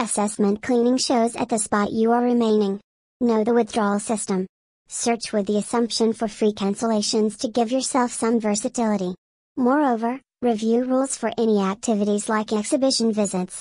Assessment cleaning shows at the spot you are remaining. Know the withdrawal system. Search with the assumption for free cancellations to give yourself some versatility. Moreover, review rules for any activities like exhibition visits.